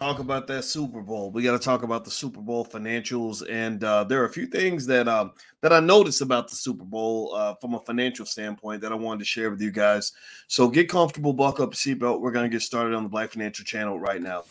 talk about that Super Bowl. We got to talk about the Super Bowl financials, and uh, there are a few things that um, that I noticed about the Super Bowl uh, from a financial standpoint that I wanted to share with you guys. So get comfortable, buckle up your seatbelt. We're going to get started on the Black Financial Channel right now.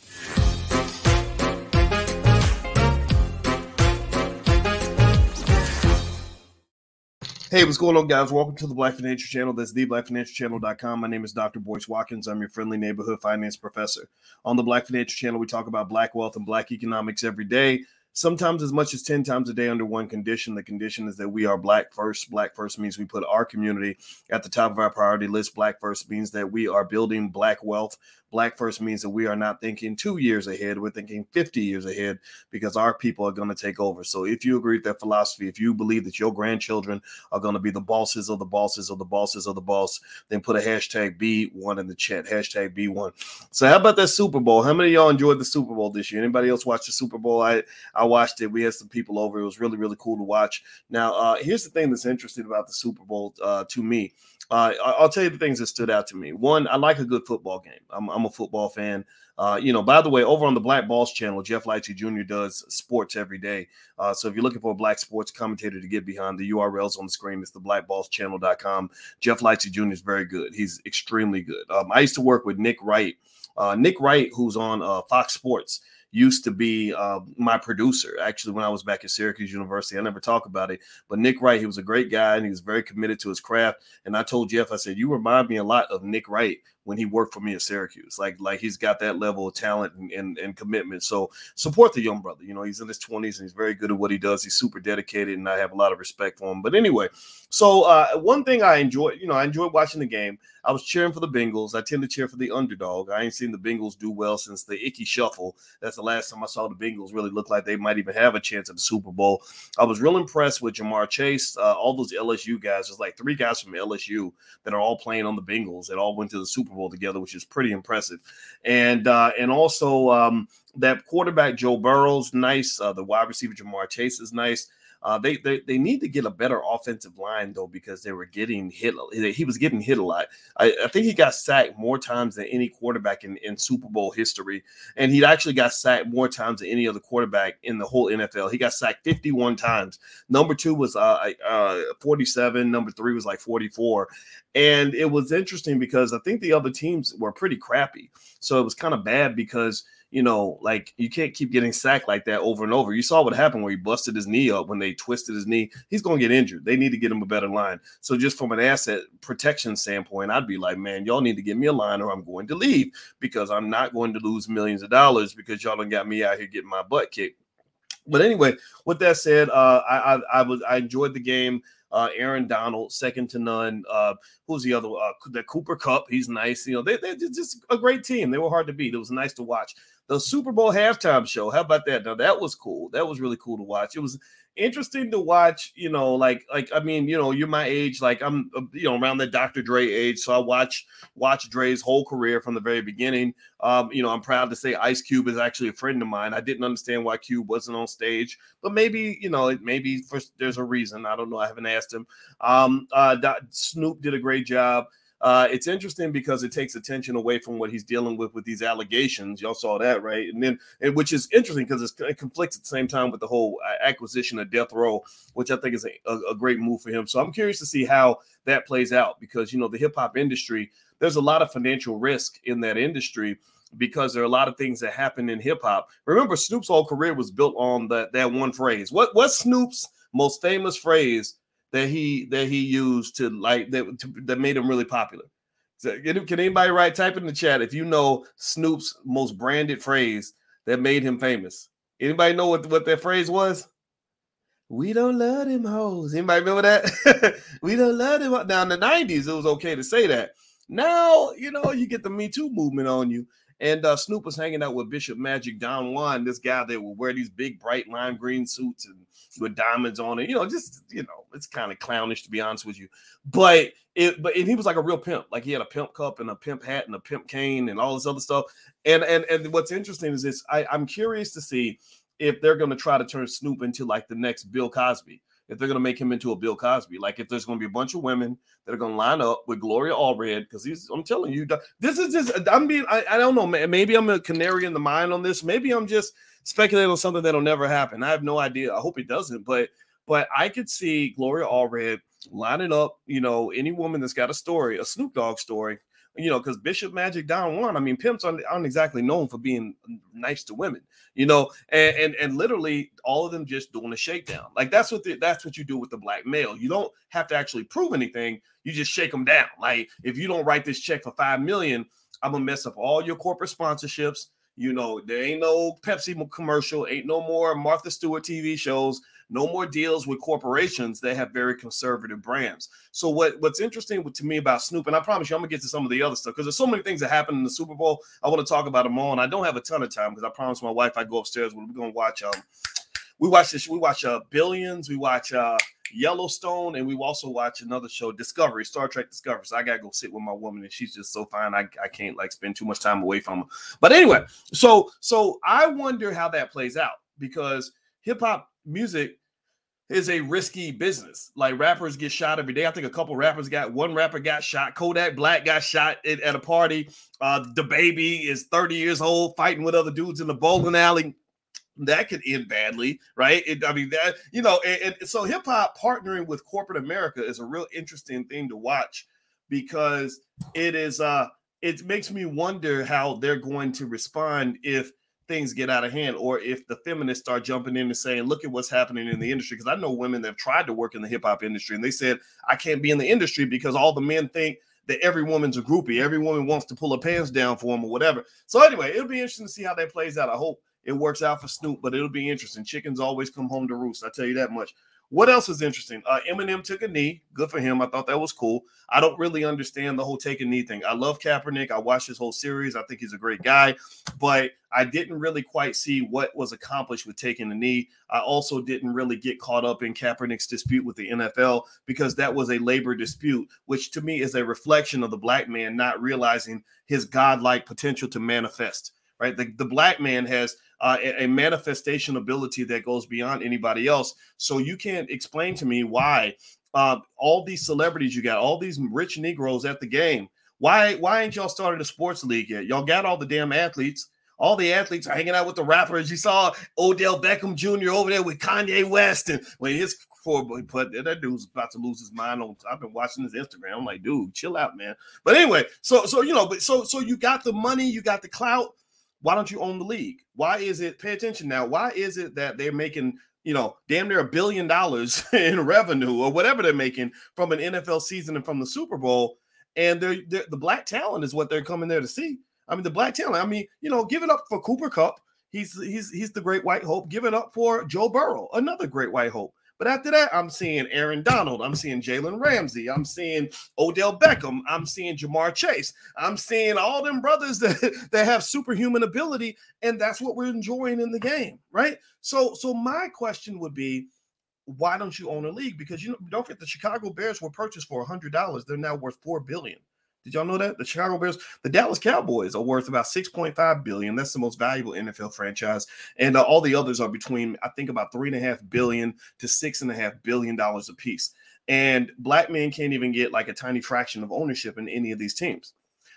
Hey, what's going on, guys? Welcome to the Black Financial Channel. That's theblackfinancialchannel.com. My name is Dr. Boyce Watkins. I'm your friendly neighborhood finance professor. On the Black Financial Channel, we talk about black wealth and black economics every day sometimes as much as 10 times a day under one condition. The condition is that we are black first. Black first means we put our community at the top of our priority list. Black first means that we are building black wealth. Black first means that we are not thinking two years ahead, we're thinking 50 years ahead because our people are going to take over. So if you agree with that philosophy, if you believe that your grandchildren are going to be the bosses of the bosses of the bosses of the boss, then put a hashtag B1 in the chat. Hashtag B1. So how about that Super Bowl? How many of y'all enjoyed the Super Bowl this year? Anybody else watch the Super Bowl? I I watched it. We had some people over. It was really, really cool to watch. Now, uh, here's the thing that's interesting about the Super Bowl uh, to me. Uh, I'll tell you the things that stood out to me. One, I like a good football game. I'm, I'm a football fan. Uh, you know, by the way, over on the Black Boss channel, Jeff Lightsey Jr. does sports every day. Uh, so if you're looking for a black sports commentator to get behind, the URL's on the screen. It's the blackbosschannel.com. Jeff Lightsey Jr. is very good. He's extremely good. Um, I used to work with Nick Wright. Uh, Nick Wright, who's on uh, Fox Sports used to be uh, my producer. Actually, when I was back at Syracuse University, I never talk about it, but Nick Wright, he was a great guy and he was very committed to his craft. And I told Jeff, I said, you remind me a lot of Nick Wright when he worked for me at Syracuse. Like, like he's got that level of talent and, and, and commitment. So support the young brother. You know, he's in his 20s and he's very good at what he does. He's super dedicated, and I have a lot of respect for him. But anyway, so uh, one thing I enjoy, you know, I enjoyed watching the game. I was cheering for the Bengals. I tend to cheer for the underdog. I ain't seen the Bengals do well since the Ickey Shuffle. That's the last time I saw the Bengals really look like they might even have a chance at the Super Bowl. I was real impressed with Ja'Marr Chase. Uh, all those LSU guys. There's like three guys from LSU that are all playing on the Bengals that all went to the Super Bowl together, which is pretty impressive. And uh, and also um, that quarterback Joe Burrow's nice. Uh, the wide receiver Ja'Marr Chase is nice. Uh, they, they they need to get a better offensive line though because they were getting hit. He was getting hit a lot. I, I think he got sacked more times than any quarterback in, in Super Bowl history, and he actually got sacked more times than any other quarterback in the whole NFL. He got sacked 51 times. Number two was uh, uh 47. Number three was like 44. And it was interesting because I think the other teams were pretty crappy. So it was kind of bad because – you know, like you can't keep getting sacked like that over and over. You saw what happened where he busted his knee up when they twisted his knee. He's going to get injured. They need to get him a better line. So, just from an asset protection standpoint, I'd be like, man, y'all need to give me a line or I'm going to leave because I'm not going to lose millions of dollars because y'all don't got me out here getting my butt kicked. But anyway, with that said, uh, I, I, I was I enjoyed the game. Uh, Aaron Donald, second to none. Uh, who's the other? Uh, the Cooper Kupp. he's nice. You know, they, they're just a great team. They were hard to beat. It was nice to watch the Super Bowl halftime show. How about that? Now that was cool. That was really cool to watch. It was interesting to watch. You know, like like I mean, you know, you're my age. Like I'm, uh, you know, around the Dr. Dre age. So I watch watch Dre's whole career from the very beginning. Um, you know, I'm proud to say Ice Cube is actually a friend of mine. I didn't understand why Cube wasn't on stage, but maybe you know, maybe for, there's a reason. I don't know. I haven't asked him. Um, uh, Snoop did a great job uh, it's interesting because it takes attention away from what he's dealing with with these allegations. Y'all saw that, right? And then, and which is interesting because it conflicts at the same time with the whole uh, acquisition of Death Row, which I think is a, a, great move for him. So I'm curious to see how that plays out because you know the hip hop industry, there's a lot of financial risk in that industry because there are a lot of things that happen in hip hop. Remember, Snoop's whole career was built on that that one phrase. What what's Snoop's most famous phrase that he that he used to like that to, that made him really popular. So, can anybody write type in the chat if you know Snoop's most branded phrase that made him famous? Anybody know what, what that phrase was? We don't love them hoes. Anybody remember that? we don't love them. Now in the 90s, it was okay to say that. Now, you know, you get the Me Too movement on you. And uh, Snoop was hanging out with Bishop Magic Don Juan, this guy that would wear these big, bright lime green suits and with diamonds on it. You know, just you know, it's kind of clownish to be honest with you. But it, but and he was like a real pimp. Like he had a pimp cup and a pimp hat and a pimp cane and all this other stuff. And and and what's interesting is this: I, I'm curious to see if they're going to try to turn Snoop into like the next Bill Cosby if they're going to make him into a Bill Cosby. Like if there's going to be a bunch of women that are going to line up with Gloria Allred, because he's, I'm telling you, this is just, I'm being, I, I don't know, maybe I'm a canary in the mine on this. Maybe I'm just speculating on something that'll never happen. I have no idea. I hope it doesn't, but, but I could see Gloria Allred lining up, you know, any woman that's got a story, a Snoop Dogg story, you know, because Bishop Magic Don Juan, I mean, pimps aren't, aren't, exactly known for being nice to women, you know, and, and and literally all of them just doing a shakedown. Like that's what the, that's what you do with the black male. You don't have to actually prove anything. You just shake them down. Like if you don't write this check for five million, I'm gonna mess up all your corporate sponsorships. You know, there ain't no Pepsi commercial, ain't no more Martha Stewart TV shows no more deals with corporations that have very conservative brands. So what what's interesting to me about Snoop, and I promise you, I'm gonna get to some of the other stuff because there's so many things that happen in the Super Bowl. I want to talk about them all, and I don't have a ton of time because I promised my wife I'd go upstairs. We're gonna watch. Um, we watch this. We watch uh, Billions. We watch uh, Yellowstone, and we also watch another show, Discovery, Star Trek Discovery. So I gotta go sit with my woman, and she's just so fine. I, I can't like spend too much time away from her. But anyway, so so I wonder how that plays out because hip hop music is a risky business. Like rappers get shot every day. I think a couple rappers got one rapper got shot. Kodak Black got shot at, at a party. Uh, baby is 30 years old fighting with other dudes in the bowling alley. That could end badly, right? It, I mean, that you know, and, and so hip hop partnering with corporate America is a real interesting thing to watch because it is uh it makes me wonder how they're going to respond if things get out of hand or if the feminists start jumping in and saying look at what's happening in the industry because i know women that have tried to work in the hip-hop industry and they said i can't be in the industry because all the men think that every woman's a groupie every woman wants to pull her pants down for them or whatever. So anyway it'll be interesting to see how that plays out. I hope it works out for snoop but it'll be interesting. Chickens always come home to roost i tell you that much what else is interesting? Uh, Eminem took a knee. Good for him. I thought that was cool. I don't really understand the whole take a knee thing. I love Kaepernick. I watched his whole series. I think he's a great guy, but I didn't really quite see what was accomplished with taking a knee. I also didn't really get caught up in Kaepernick's dispute with the NFL because that was a labor dispute, which to me is a reflection of the black man not realizing his godlike potential to manifest. Right, the, the black man has uh, a, manifestation ability that goes beyond anybody else. So you can't explain to me why uh, all these celebrities you got, all these rich Negroes at the game. Why why ain't y'all started a sports league yet? Y'all got all the damn athletes. All the athletes are hanging out with the rappers. You saw Odell Beckham Jr. over there with Kanye West, and when his poor boy put that dude's about to lose his mind on. I've been watching his Instagram. I'm like, dude, chill out, man. But anyway, so so you know, but so so you got the money, you got the clout why don't you own the league? Why is it, pay attention now, why is it that they're making, you know, damn near a billion dollars in revenue or whatever they're making from an NFL season and from the Super Bowl? And they're, they're, the black talent is what they're coming there to see. I mean, the black talent, I mean, you know, give it up for Cooper Kupp. He's he's he's the great white hope. Give it up for Joe Burrow, another great white hope. But after that, I'm seeing Aaron Donald. I'm seeing Jalen Ramsey. I'm seeing Odell Beckham. I'm seeing Ja'Marr Chase. I'm seeing all them brothers that, that have superhuman ability. And that's what we're enjoying in the game, right? So, so my question would be, why don't you own a league? Because you know, don't forget the Chicago Bears were purchased for hundred dollars. They're now worth four billion. Did y'all know that the Chicago Bears, the Dallas Cowboys are worth about 6.5 billion. That's the most valuable NFL franchise, and uh, all the others are between I think about three and a half billion to six and a half billion dollars a piece. And black men can't even get like a tiny fraction of ownership in any of these teams,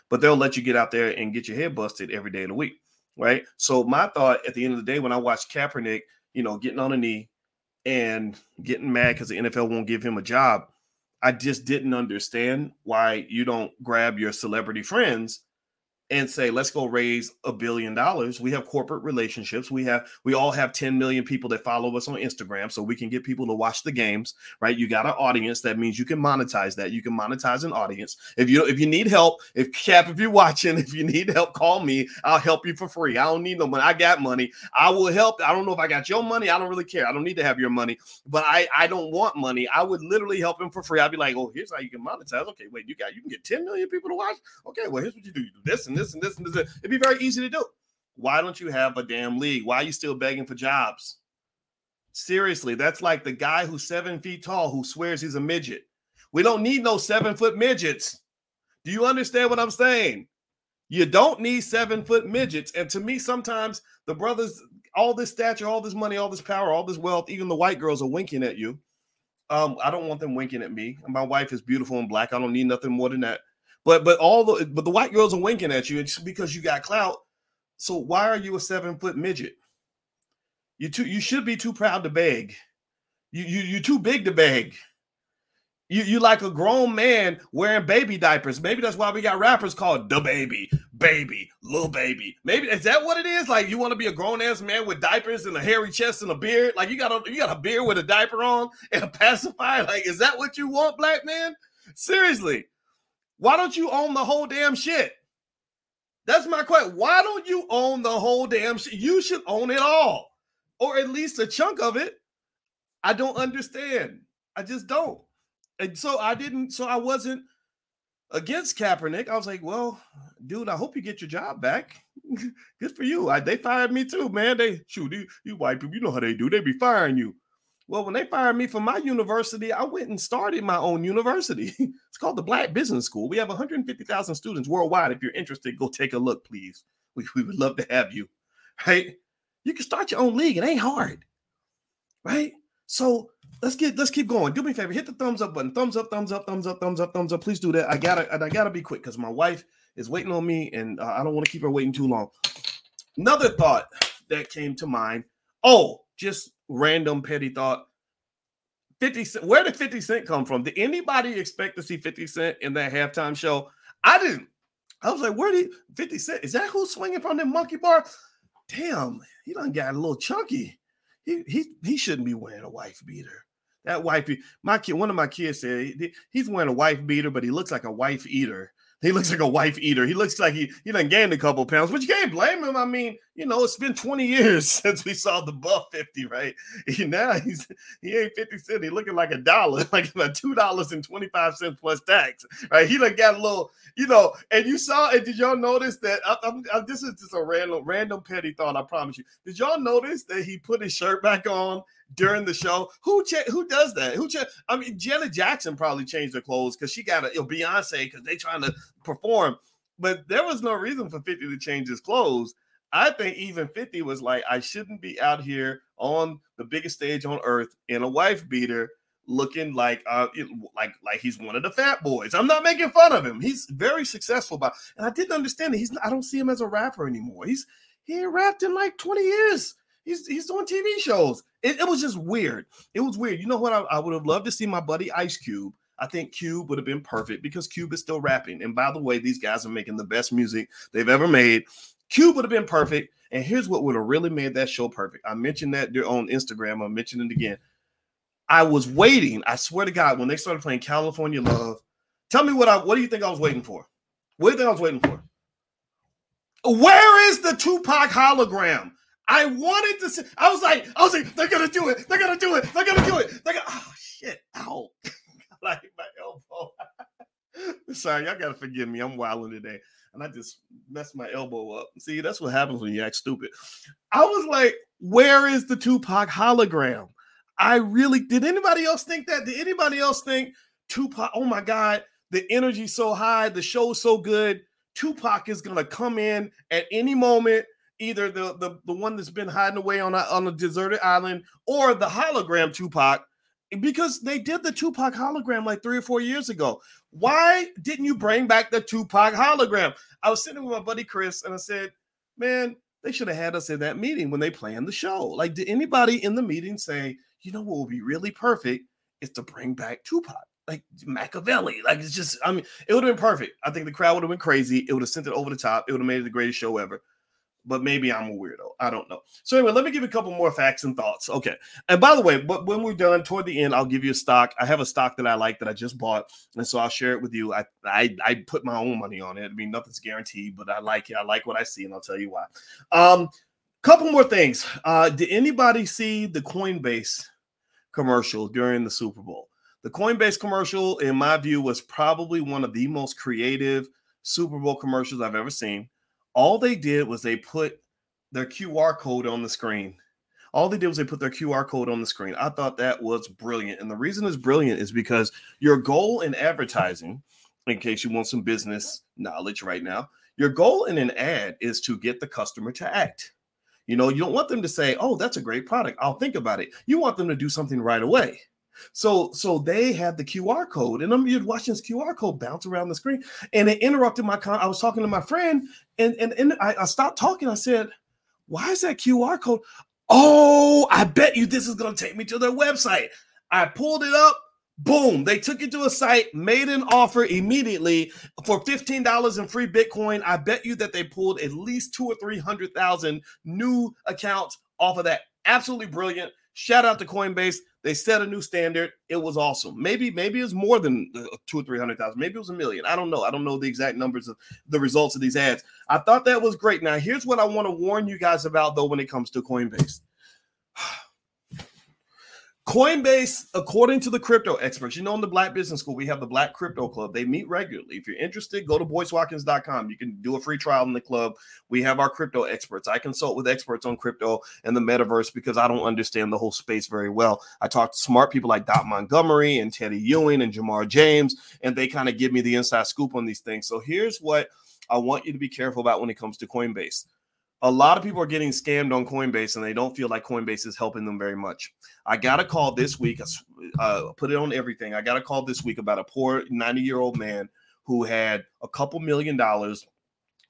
but they'll let you get out there and get your head busted every day of the week, right? So my thought at the end of the day, when I watched Kaepernick, you know, getting on a knee and getting mad because the NFL won't give him a job I just didn't understand why you don't grab your celebrity friends and say let's go raise a billion dollars. We have corporate relationships. We have we all have 10 million people that follow us on instagram so we can get people to watch the games right? You got an audience. That means you can monetize that. You can monetize an audience. If you if you need help if cap if you're watching if you need help call me. I'll help you for free. I don't need no money. I got money. I will help. I don't know if i got your money. I don't really care. I don't need to have your money. But i i don't want money. I would literally help him for free. I'd be like oh here's how you can monetize. Okay wait you got you can get 10 million people to watch? Okay well here's what you do. You do this and this this and this and this. It'd be very easy to do. Why don't you have a damn league? Why are you still begging for jobs? Seriously, that's like the guy who's seven feet tall who swears he's a midget. We don't need no seven foot midgets. Do you understand what I'm saying? You don't need seven foot midgets. And to me, sometimes the brothers, all this stature, all this money, all this power, all this wealth, even the white girls are winking at you Um, I don't want them winking at me. My wife is beautiful and black. I don't need nothing more than that. But but all the but the white girls are winking at you. It's because you got clout. So why are you a seven foot midget? You too you should be too proud to beg. You you you too big to beg. You you like a grown man wearing baby diapers. Maybe that's why we got rappers called DaBaby, baby, little baby. Maybe is that what it is? Like you want to be a grown ass man with diapers and a hairy chest and a beard? Like you got a you got a beard with a diaper on and a pacifier? Like is that what you want, black man? Seriously, why don't you own the whole damn shit? That's my question. Why don't you own the whole damn shit? You should own it all, or at least a chunk of it. I don't understand. I just don't. And so I didn't, so I wasn't against Kaepernick. I was like, well, dude, I hope you get your job back. Good for you. I, they fired me too, man. They shoot you, you white people, you know how they do. They be firing you. Well, when they fired me from my university, I went and started my own university. it's called the Black Business School. We have 150,000 students worldwide. If you're interested, go take a look, please. We, we would love to have you. Right? You can start your own league. It ain't hard. Right? So let's get let's keep going. Do me a favor, hit the thumbs up button. Thumbs up, thumbs up, thumbs up, thumbs up, thumbs up. Please do that. I gotta I gotta be quick because my wife is waiting on me, and uh, I don't want to keep her waiting too long. Another thought that came to mind. Oh, just random petty thought. 50 Cent, where did 50 Cent come from? Did anybody expect to see 50 Cent in that halftime show? I didn't. I was like, where did 50 Cent? Is that who's swinging from the monkey bar? Damn, he done got a little chunky he he he shouldn't be wearing a wife beater. That wife, my kid, one of my kids said he's wearing a wife beater, but he looks like a wife eater. He looks like a wife eater. He looks like he he done gained a couple pounds, but you can't blame him. I mean, you know, it's been 20 years since we saw the buff 50, right? He, now he's he ain't 50 cent. He looking like a dollar, like about two dollars and 25 cents plus tax, right? He like got a little, you know, and you saw and did y'all notice that I, I'm, I, this is just a random random petty thought, I promise you. Did y'all notice that he put his shirt back on during the show. Who cha- who does that? Who cha- I mean, Janet Jackson probably changed her clothes because she got a you know, Beyonce because they trying to perform. But there was no reason for 50 to change his clothes. I think even 50 was like, I shouldn't be out here on the biggest stage on earth in a wife beater looking like uh like like he's one of the fat boys. I'm not making fun of him. He's very successful but and I didn't understand it. He's I don't see him as a rapper anymore. He's he rapped in like 20 years. He's he's doing TV shows. It, it was just weird. It was weird. You know what? I, I would have loved to see my buddy Ice Cube. I think Cube would have been perfect because Cube is still rapping. And by the way, these guys are making the best music they've ever made. Cube would have been perfect. And here's what would have really made that show perfect. I mentioned that on Instagram. I'm mentioning it again. I was waiting. I swear to God, when they started playing California Love, tell me what I what do you think I was waiting for? What do you think I was waiting for? Where is the Tupac hologram? I wanted to say, I was like, I was like, they're gonna do it, they're gonna do it, they're gonna do it. They're gonna oh shit, ow. like my elbow. Sorry, y'all gotta forgive me. I'm wilding today. And I just messed my elbow up. See, that's what happens when you act stupid. I was like, where is the Tupac hologram? I really did anybody else think that? Did anybody else think Tupac? Oh my god, the energy's so high, the show's so good. Tupac is gonna come in at any moment either the, the the one that's been hiding away on a, on a deserted island or the hologram Tupac because they did the Tupac hologram like three or four years ago. Why didn't you bring back the Tupac hologram? I was sitting with my buddy Chris and I said, man, they should have had us in that meeting when they planned the show. Like, did anybody in the meeting say, you know what would be really perfect is to bring back Tupac? Like Machiavelli, like it's just, I mean, it would have been perfect. I think the crowd would have been crazy. It would have sent it over the top. It would have made it the greatest show ever but maybe I'm a weirdo. I don't know. So anyway, let me give you a couple more facts and thoughts. Okay. And by the way, but when we're done toward the end, I'll give you a stock. I have a stock that I like that I just bought, and so I'll share it with you. I I, I put my own money on it. I mean, nothing's guaranteed, but I like it. I like what I see, and I'll tell you why. Um, couple more things. Uh, did anybody see the Coinbase commercial during the Super Bowl? The Coinbase commercial, in my view, was probably one of the most creative Super Bowl commercials I've ever seen all they did was they put their QR code on the screen. All they did was they put their QR code on the screen. I thought that was brilliant. And the reason it's brilliant is because your goal in advertising, in case you want some business knowledge right now, your goal in an ad is to get the customer to act. You know, you don't want them to say, Oh, that's a great product. I'll think about it. You want them to do something right away. So so they had the QR code, and I'm you're watching this QR code bounce around the screen, and it interrupted my con. I was talking to my friend, and and, and I, I stopped talking. I said, "Why is that QR code?" Oh, I bet you this is gonna take me to their website. I pulled it up. Boom, they took it to a site, made an offer immediately for $15 in free Bitcoin. I bet you that they pulled at least two or 300,000 new accounts off of that. Absolutely brilliant. Shout out to Coinbase. They set a new standard. It was awesome. Maybe, maybe it's more than uh, two or three hundred thousand. Maybe it was a million. I don't know. I don't know the exact numbers of the results of these ads. I thought that was great. Now, here's what I want to warn you guys about, though, when it comes to Coinbase. Coinbase, according to the crypto experts, you know, in the Black Business School, we have the Black Crypto Club. They meet regularly. If you're interested, go to boycewatkins.com. You can do a free trial in the club. We have our crypto experts. I consult with experts on crypto and the metaverse because I don't understand the whole space very well. I talk to smart people like Dot Montgomery and Teddy Ewing and Jamar James, and they kind of give me the inside scoop on these things. So here's what I want you to be careful about when it comes to Coinbase a lot of people are getting scammed on Coinbase and they don't feel like Coinbase is helping them very much. I got a call this week, uh, put it on everything. I got a call this week about a poor 90 year old man who had a couple million dollars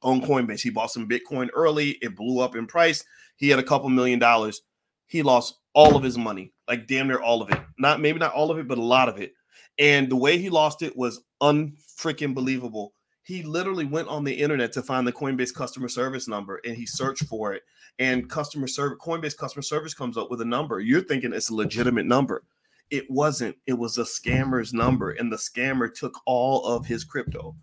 on Coinbase. He bought some Bitcoin early, it blew up in price. He had a couple million dollars. He lost all of his money, like damn near all of it. Not maybe not all of it, but a lot of it. And the way he lost it was unfreaking believable he literally went on the internet to find the Coinbase customer service number and he searched for it. And customer service, Coinbase customer service comes up with a number. You're thinking it's a legitimate number. It wasn't. It was a scammer's number, and the scammer took all of his crypto.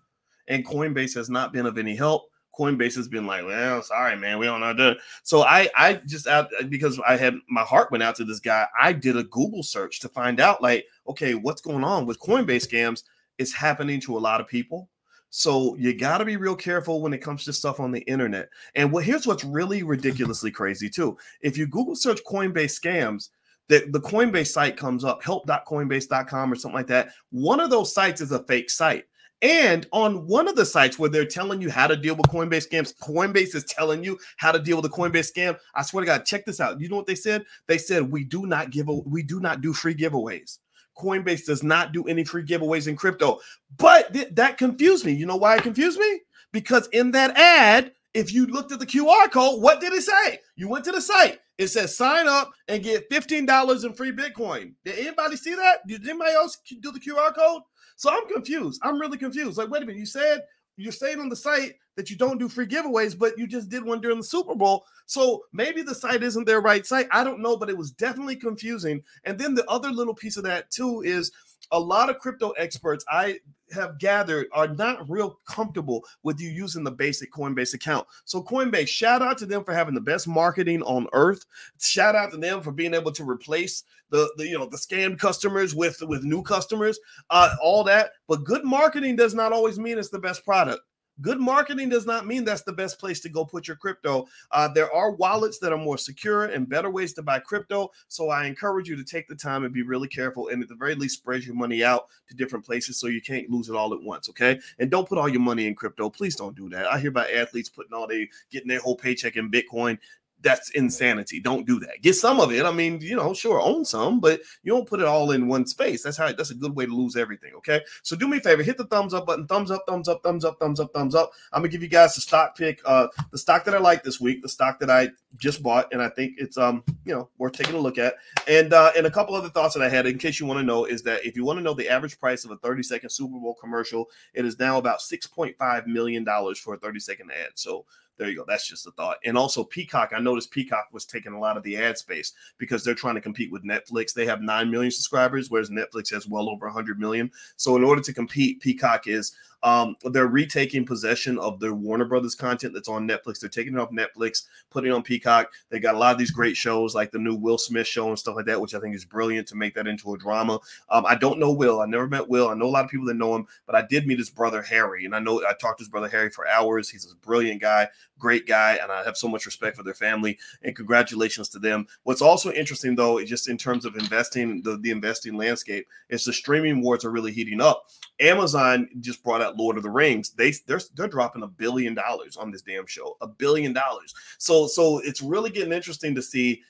And Coinbase has not been of any help. Coinbase has been like, well, sorry, man, we don't know that. So I, I just out because I had my heart went out to this guy. I did a Google search to find out, like, okay, what's going on with Coinbase scams? It's happening to a lot of people so you got to be real careful when it comes to stuff on the internet. And what here's what's really ridiculously crazy too. If you Google search Coinbase scams, the, the Coinbase site comes up, help.coinbase.com or something like that. One of those sites is a fake site. And on one of the sites where they're telling you how to deal with Coinbase scams, Coinbase is telling you how to deal with a Coinbase scam. I swear to God, check this out. You know what they said? They said we do not give a, we do not do free giveaways. Coinbase does not do any free giveaways in crypto. But th- that confused me. You know why it confused me? Because in that ad, if you looked at the QR code, what did it say? You went to the site. It says sign up and get $15 in free Bitcoin. Did anybody see that? Did anybody else do the QR code? So I'm confused. I'm really confused. Like, wait a minute. You said you're saying on the site that you don't do free giveaways, but you just did one during the Super Bowl. So maybe the site isn't their right site. I don't know, but it was definitely confusing. And then the other little piece of that too is a lot of crypto experts I have gathered are not real comfortable with you using the basic Coinbase account. So Coinbase, shout out to them for having the best marketing on earth. Shout out to them for being able to replace the, the you know the scammed customers with with new customers, uh, all that. But good marketing does not always mean it's the best product. Good marketing does not mean that's the best place to go put your crypto. Uh, there are wallets that are more secure and better ways to buy crypto. So I encourage you to take the time and be really careful and at the very least spread your money out to different places so you can't lose it all at once. Okay. And don't put all your money in crypto. Please don't do that. I hear about athletes putting all they getting their whole paycheck in Bitcoin that's insanity. Don't do that. Get some of it. I mean, you know, sure, own some, but you don't put it all in one space. That's how that's a good way to lose everything. Okay. So do me a favor, hit the thumbs up button, thumbs up, thumbs up, thumbs up, thumbs up, thumbs up. I'm gonna give you guys the stock pick. Uh the stock that I like this week, the stock that I just bought, and I think it's um, you know, worth taking a look at. And uh and a couple other thoughts that I had in case you want to know is that if you want to know the average price of a 30 second Super Bowl commercial, it is now about $6.5 million for a 30 second ad. So there you go. That's just a thought. And also Peacock, I noticed Peacock was taking a lot of the ad space because they're trying to compete with Netflix. They have 9 million subscribers, whereas Netflix has well over 100 million. So in order to compete, Peacock is um, they're retaking possession of their Warner Brothers content that's on Netflix. They're taking it off Netflix, putting it on Peacock. They got a lot of these great shows like the new Will Smith show and stuff like that, which I think is brilliant to make that into a drama. Um, I don't know Will. I never met Will. I know a lot of people that know him, but I did meet his brother Harry, and I know I talked to his brother Harry for hours. He's a brilliant guy, great guy, and I have so much respect for their family. And congratulations to them. What's also interesting though, just in terms of investing, the, the investing landscape, is the streaming wars are really heating up. Amazon just brought out Lord of the Rings. They they're they're dropping a billion dollars on this damn show. A billion dollars. So so it's really getting interesting to see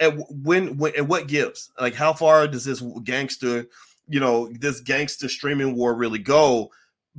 at when, when and what gives? Like, how far does this gangster, you know, this gangster streaming war really go?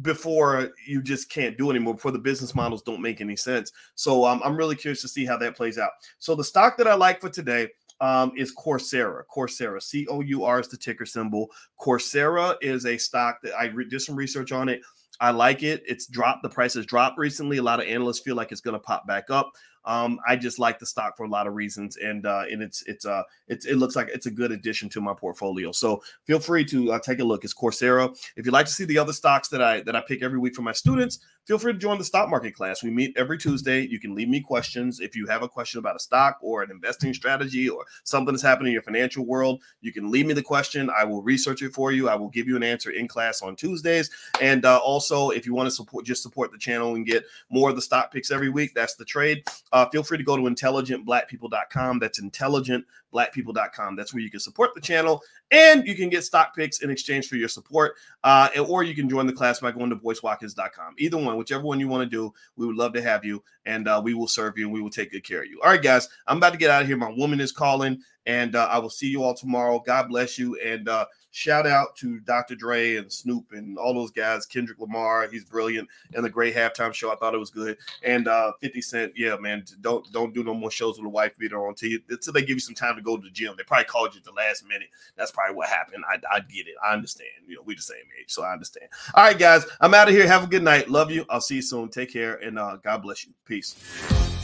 before you just can't do anymore before the business models don't make any sense so um, i'm really curious to see how that plays out so the stock that i like for today um, is Coursera. Coursera, C O U R is the ticker symbol. Coursera is a stock that I re- did some research on it. I like it. It's dropped. The price has dropped recently. A lot of analysts feel like it's going to pop back up. Um, I just like the stock for a lot of reasons, and uh, and it's it's uh it's it looks like it's a good addition to my portfolio. So feel free to uh, take a look. It's Coursera. If you'd like to see the other stocks that I that I pick every week for my students, feel free to join the stock market class. We meet every Tuesday. You can leave me questions if you have a question about a stock or an investing strategy or something that's happening in your financial world. You can leave me the question. I will research it for you. I will give you an answer in class on Tuesdays. And uh, also, if you want to support just support the channel and get more of the stock picks every week, that's the trade uh, feel free to go to intelligentblackpeople.com. That's intelligentblackpeople.com. That's where you can support the channel and you can get stock picks in exchange for your support. Uh, or you can join the class by going to boycewatkins.com. Either one, whichever one you want to do, we would love to have you and uh, we will serve you and we will take good care of you. All right, guys, I'm about to get out of here. My woman is calling and uh, I will see you all tomorrow. God bless you. And uh, shout out to Dr. Dre and Snoop and all those guys. Kendrick Lamar, he's brilliant. And the great halftime show, I thought it was good. And uh, 50 Cent, yeah, man, don't don't do no more shows with a wife beater on TV until they give you some time to go to the gym. They probably called you at the last minute. That's probably what happened. I, I get it. I understand. You know, we the same age, so I understand. All right, guys, I'm out of here. Have a good night. Love you. I'll see you soon. Take care and uh, God bless you. Peace.